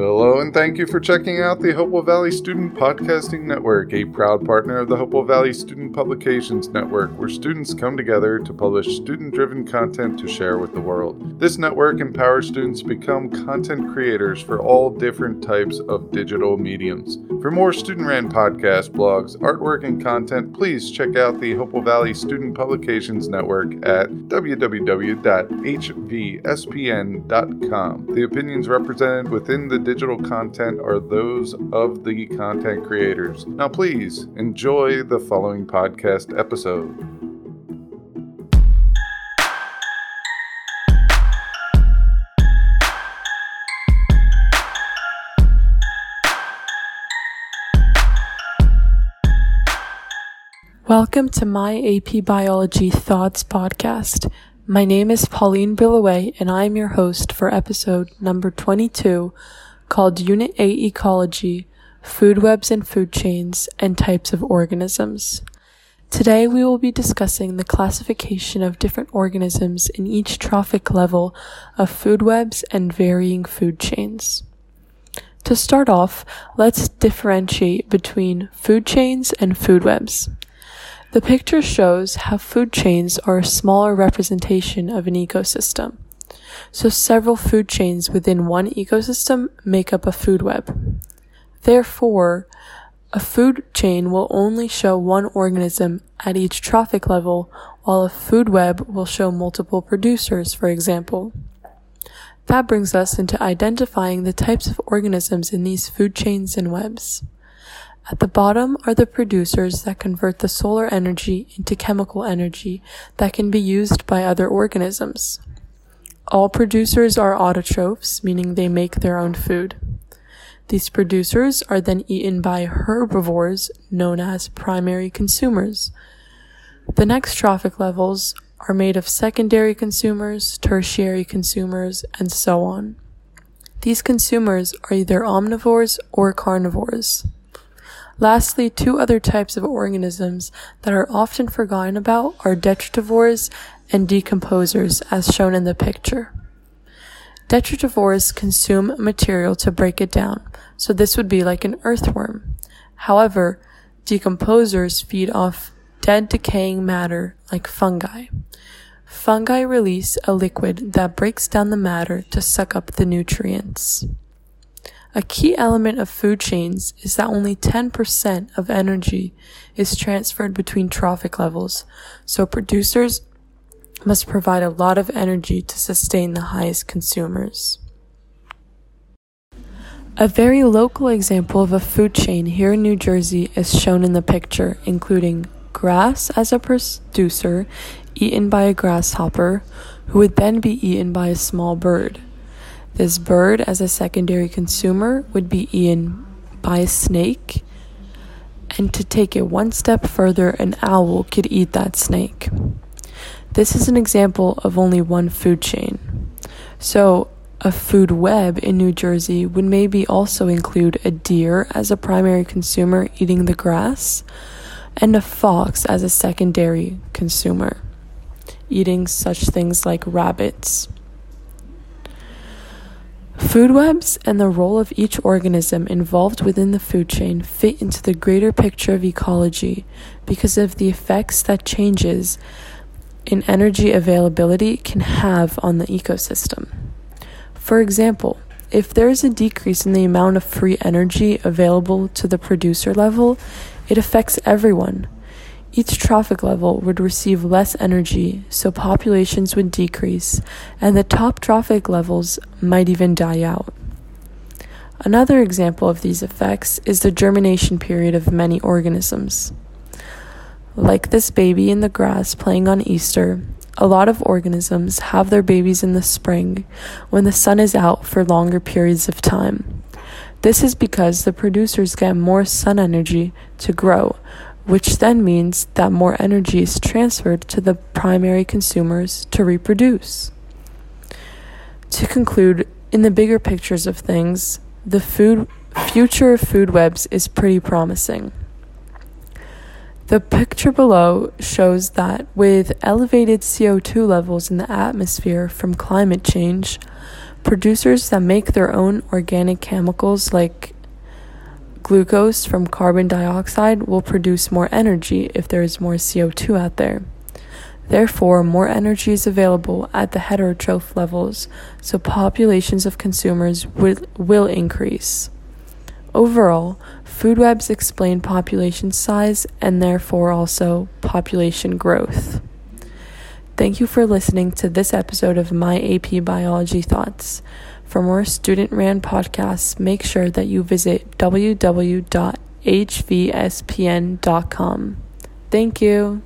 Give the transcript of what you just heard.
Hello, and thank you for checking out the Hopewell Valley Student Podcasting Network, a proud partner of the Hopewell Valley Student Publications Network, where students come together to publish student driven content to share with the world. This network empowers students to become content creators for all different types of digital mediums. For more student ran podcasts, blogs, artwork, and content, please check out the Hopewell Valley Student Publications Network at www.hvspn.com. The opinions represented within the digital content are those of the content creators. Now, please enjoy the following podcast episode. Welcome to my AP Biology Thoughts podcast. My name is Pauline Billaway, and I am your host for episode number 22 called Unit 8 Ecology, Food Webs and Food Chains, and Types of Organisms. Today we will be discussing the classification of different organisms in each trophic level of food webs and varying food chains. To start off, let's differentiate between food chains and food webs. The picture shows how food chains are a smaller representation of an ecosystem. So several food chains within one ecosystem make up a food web. Therefore, a food chain will only show one organism at each trophic level, while a food web will show multiple producers, for example. That brings us into identifying the types of organisms in these food chains and webs. At the bottom are the producers that convert the solar energy into chemical energy that can be used by other organisms. All producers are autotrophs, meaning they make their own food. These producers are then eaten by herbivores known as primary consumers. The next trophic levels are made of secondary consumers, tertiary consumers, and so on. These consumers are either omnivores or carnivores. Lastly, two other types of organisms that are often forgotten about are detritivores and decomposers as shown in the picture. Detritivores consume material to break it down, so this would be like an earthworm. However, decomposers feed off dead decaying matter like fungi. Fungi release a liquid that breaks down the matter to suck up the nutrients. A key element of food chains is that only 10% of energy is transferred between trophic levels, so producers must provide a lot of energy to sustain the highest consumers. A very local example of a food chain here in New Jersey is shown in the picture, including grass as a producer eaten by a grasshopper, who would then be eaten by a small bird. This bird, as a secondary consumer, would be eaten by a snake, and to take it one step further, an owl could eat that snake. This is an example of only one food chain. So, a food web in New Jersey would maybe also include a deer as a primary consumer eating the grass, and a fox as a secondary consumer, eating such things like rabbits. Food webs and the role of each organism involved within the food chain fit into the greater picture of ecology because of the effects that changes in energy availability can have on the ecosystem. For example, if there is a decrease in the amount of free energy available to the producer level, it affects everyone. Each trophic level would receive less energy, so populations would decrease, and the top trophic levels might even die out. Another example of these effects is the germination period of many organisms. Like this baby in the grass playing on Easter, a lot of organisms have their babies in the spring when the sun is out for longer periods of time. This is because the producers get more sun energy to grow, which then means that more energy is transferred to the primary consumers to reproduce. To conclude, in the bigger pictures of things, the food future of food webs is pretty promising. The picture below shows that with elevated CO2 levels in the atmosphere from climate change, Producers that make their own organic chemicals like glucose from carbon dioxide will produce more energy if there is more CO2 out there. Therefore, more energy is available at the heterotroph levels, so populations of consumers will, will increase. Overall, food webs explain population size and therefore also population growth. Thank you for listening to this episode of My AP Biology Thoughts. For more student ran podcasts, make sure that you visit www.hvspn.com. Thank you.